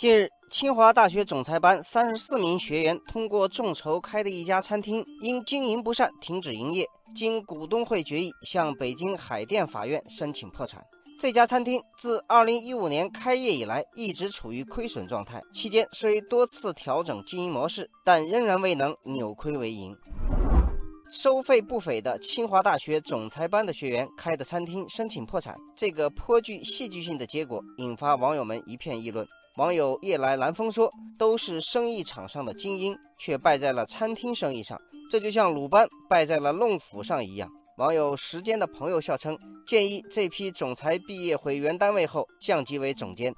近日，清华大学总裁班三十四名学员通过众筹开的一家餐厅，因经营不善停止营业。经股东会决议，向北京海淀法院申请破产。这家餐厅自二零一五年开业以来，一直处于亏损状态，期间虽多次调整经营模式，但仍然未能扭亏为盈。收费不菲的清华大学总裁班的学员开的餐厅申请破产，这个颇具戏剧性的结果引发网友们一片议论。网友夜来蓝风说：“都是生意场上的精英，却败在了餐厅生意上，这就像鲁班败在了弄斧上一样。”网友时间的朋友笑称：“建议这批总裁毕业回原单位后降级为总监。”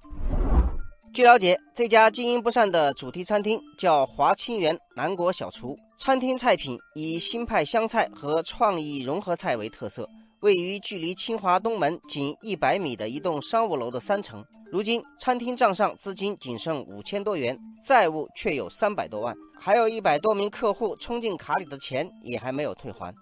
据了解，这家经营不善的主题餐厅叫华清园南国小厨。餐厅菜品以新派湘菜和创意融合菜为特色，位于距离清华东门仅一百米的一栋商务楼的三层。如今，餐厅账上资金仅剩五千多元，债务却有三百多万，还有一百多名客户冲进卡里的钱也还没有退还。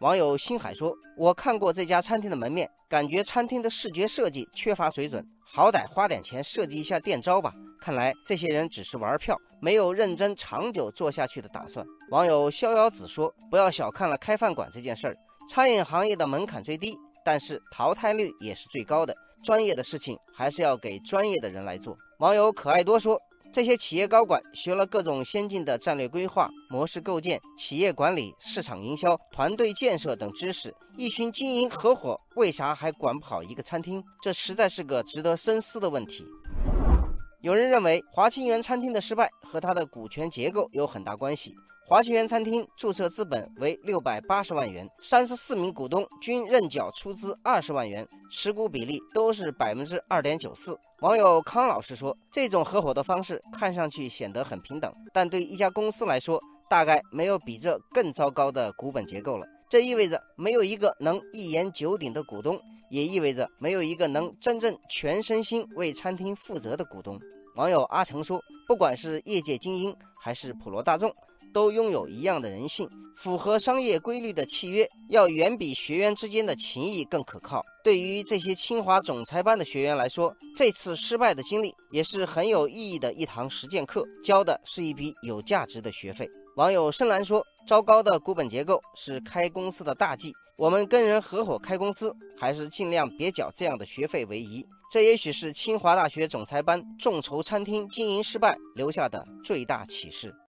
网友星海说：“我看过这家餐厅的门面，感觉餐厅的视觉设计缺乏水准。”好歹花点钱设计一下店招吧。看来这些人只是玩票，没有认真长久做下去的打算。网友逍遥子说：“不要小看了开饭馆这件事儿，餐饮行业的门槛最低，但是淘汰率也是最高的。专业的事情还是要给专业的人来做。”网友可爱多说。这些企业高管学了各种先进的战略规划、模式构建、企业管理、市场营销、团队建设等知识，一群经营合伙，为啥还管不好一个餐厅？这实在是个值得深思的问题。有人认为华清源餐厅的失败和它的股权结构有很大关系。华清源餐厅注册资本为六百八十万元，三十四名股东均认缴出资二十万元，持股比例都是百分之二点九四。网友康老师说：“这种合伙的方式看上去显得很平等，但对一家公司来说，大概没有比这更糟糕的股本结构了。这意味着没有一个能一言九鼎的股东。”也意味着没有一个能真正全身心为餐厅负责的股东。网友阿成说：“不管是业界精英还是普罗大众，都拥有一样的人性。符合商业规律的契约，要远比学员之间的情谊更可靠。”对于这些清华总裁班的学员来说，这次失败的经历也是很有意义的一堂实践课，教的是一笔有价值的学费。网友深蓝说：“糟糕的股本结构是开公司的大忌。”我们跟人合伙开公司，还是尽量别缴这样的学费为宜。这也许是清华大学总裁班众筹餐厅经营失败留下的最大启示。